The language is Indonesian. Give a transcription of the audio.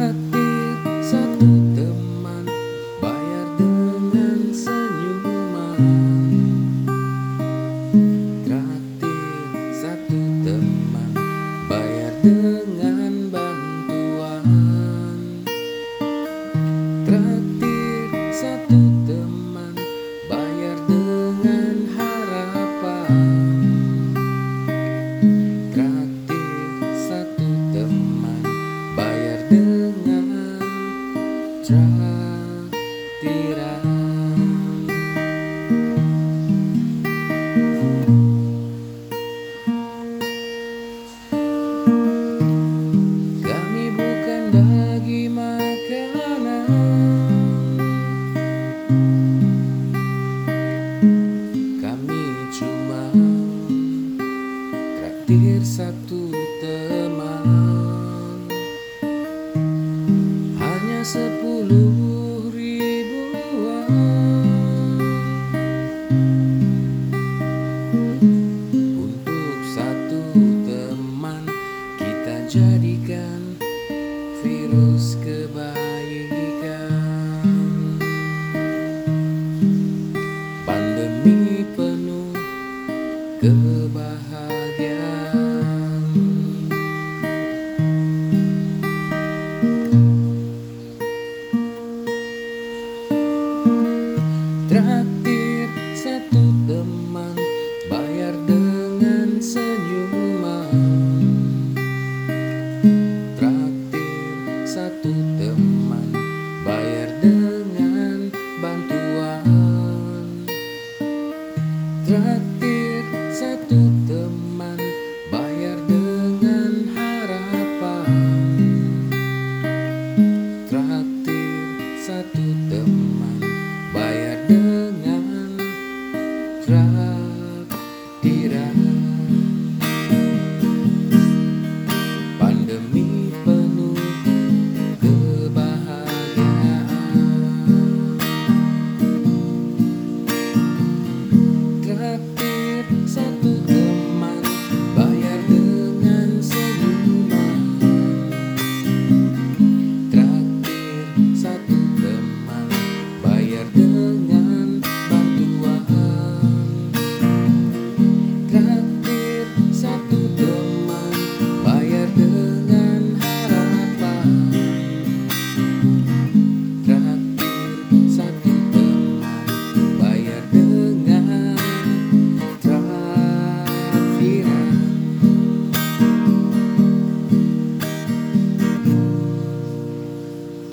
hakkı Kami bukan bagi makanan, kami cuma traktir satu teman, hanya sepuluh. jadikan virus kebaikan pandemi penuh kebahagiaan. Traktir satu teman satu